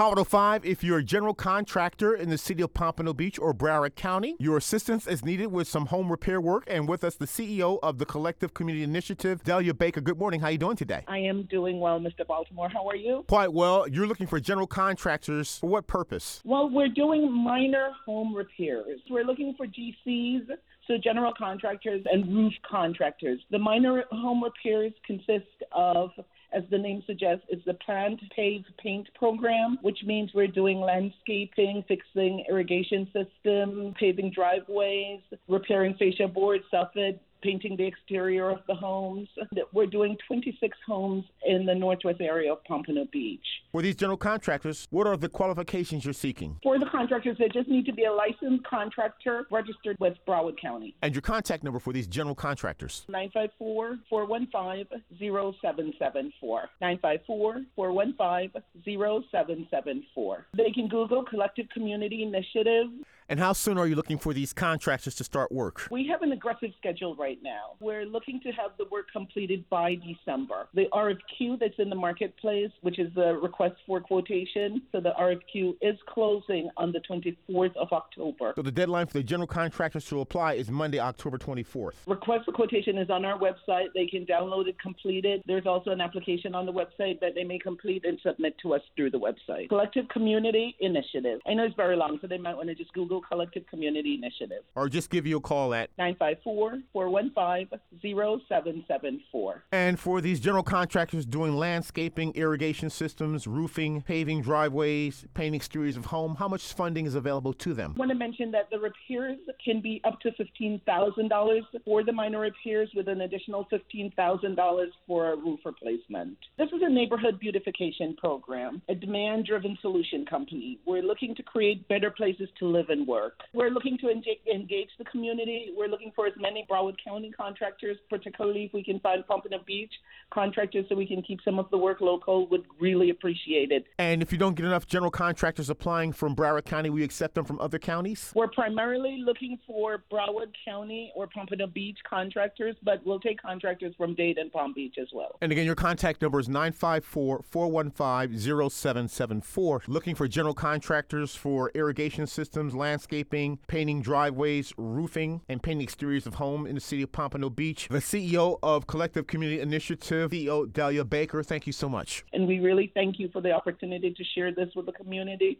Hot 5, if you're a general contractor in the city of Pompano Beach or Broward County, your assistance is needed with some home repair work. And with us, the CEO of the Collective Community Initiative, Dalilah Baker. Good morning. How are you doing today? I am doing well, Mr. Baltimore. How are you? Quite well. You're looking for general contractors. For what purpose? Well, we're doing minor home repairs. We're looking for GCs, so general contractors and roof contractors. The minor home repairs consist of as the name suggests, is the plant pave paint program, which means we're doing landscaping, fixing irrigation system, paving driveways, repairing fascia boards, soffit, painting the exterior of the homes. We're doing 26 homes in the northwest area of Pompano Beach. For these general contractors, what are the qualifications you're seeking? For the contractors, they just need to be a licensed contractor registered with Broward County. And your contact number for these general contractors? 954 415 0774. 954 415 0774. They can Google Collective Community Initiative. And how soon are you looking for these contractors to start work? We have an aggressive schedule right now. We're looking to have the work completed by December. The RFQ that's in the marketplace, which is the request for quotation, so the RFQ is closing on the 24th of October. So the deadline for the general contractors to apply is Monday, October 24th. Request for quotation is on our website. They can download it, complete it. There's also an application on the website that they may complete and submit to us through the website. Collective Community Initiative. I know it's very long, so they might want to just Google Collective Community Initiative. Or just give you a call at 954 415 0774. And for these general contractors doing landscaping, irrigation systems, roofing, paving driveways, painting exteriors of home, how much funding is available to them? I want to mention that the repairs can be up to $15,000 for the minor repairs with an additional $15,000 for a roof replacement. This is a neighborhood beautification program, a demand driven solution company. We're looking to create better places to live and work. We're looking to engage the community. We're looking for as many Broward County contractors, particularly if we can find Pompano Beach contractors so we can keep some of the work local, would really appreciate it. And if you don't get enough general contractors applying from Broward County, we accept them from other counties? We're primarily looking for Broward County or Pompano Beach contractors, but we'll take contractors from Dade and Palm Beach as well. And again, your contact number is 954 415 0774. Looking for general contractors for irrigation systems, landscaping, painting driveways, roofing, and painting exteriors of home in the city of Pompano Beach. The CEO of Collective Community Initiative, CEO Dalilah Baker, thank you so much. And we really thank you for the opportunity to share this with the community.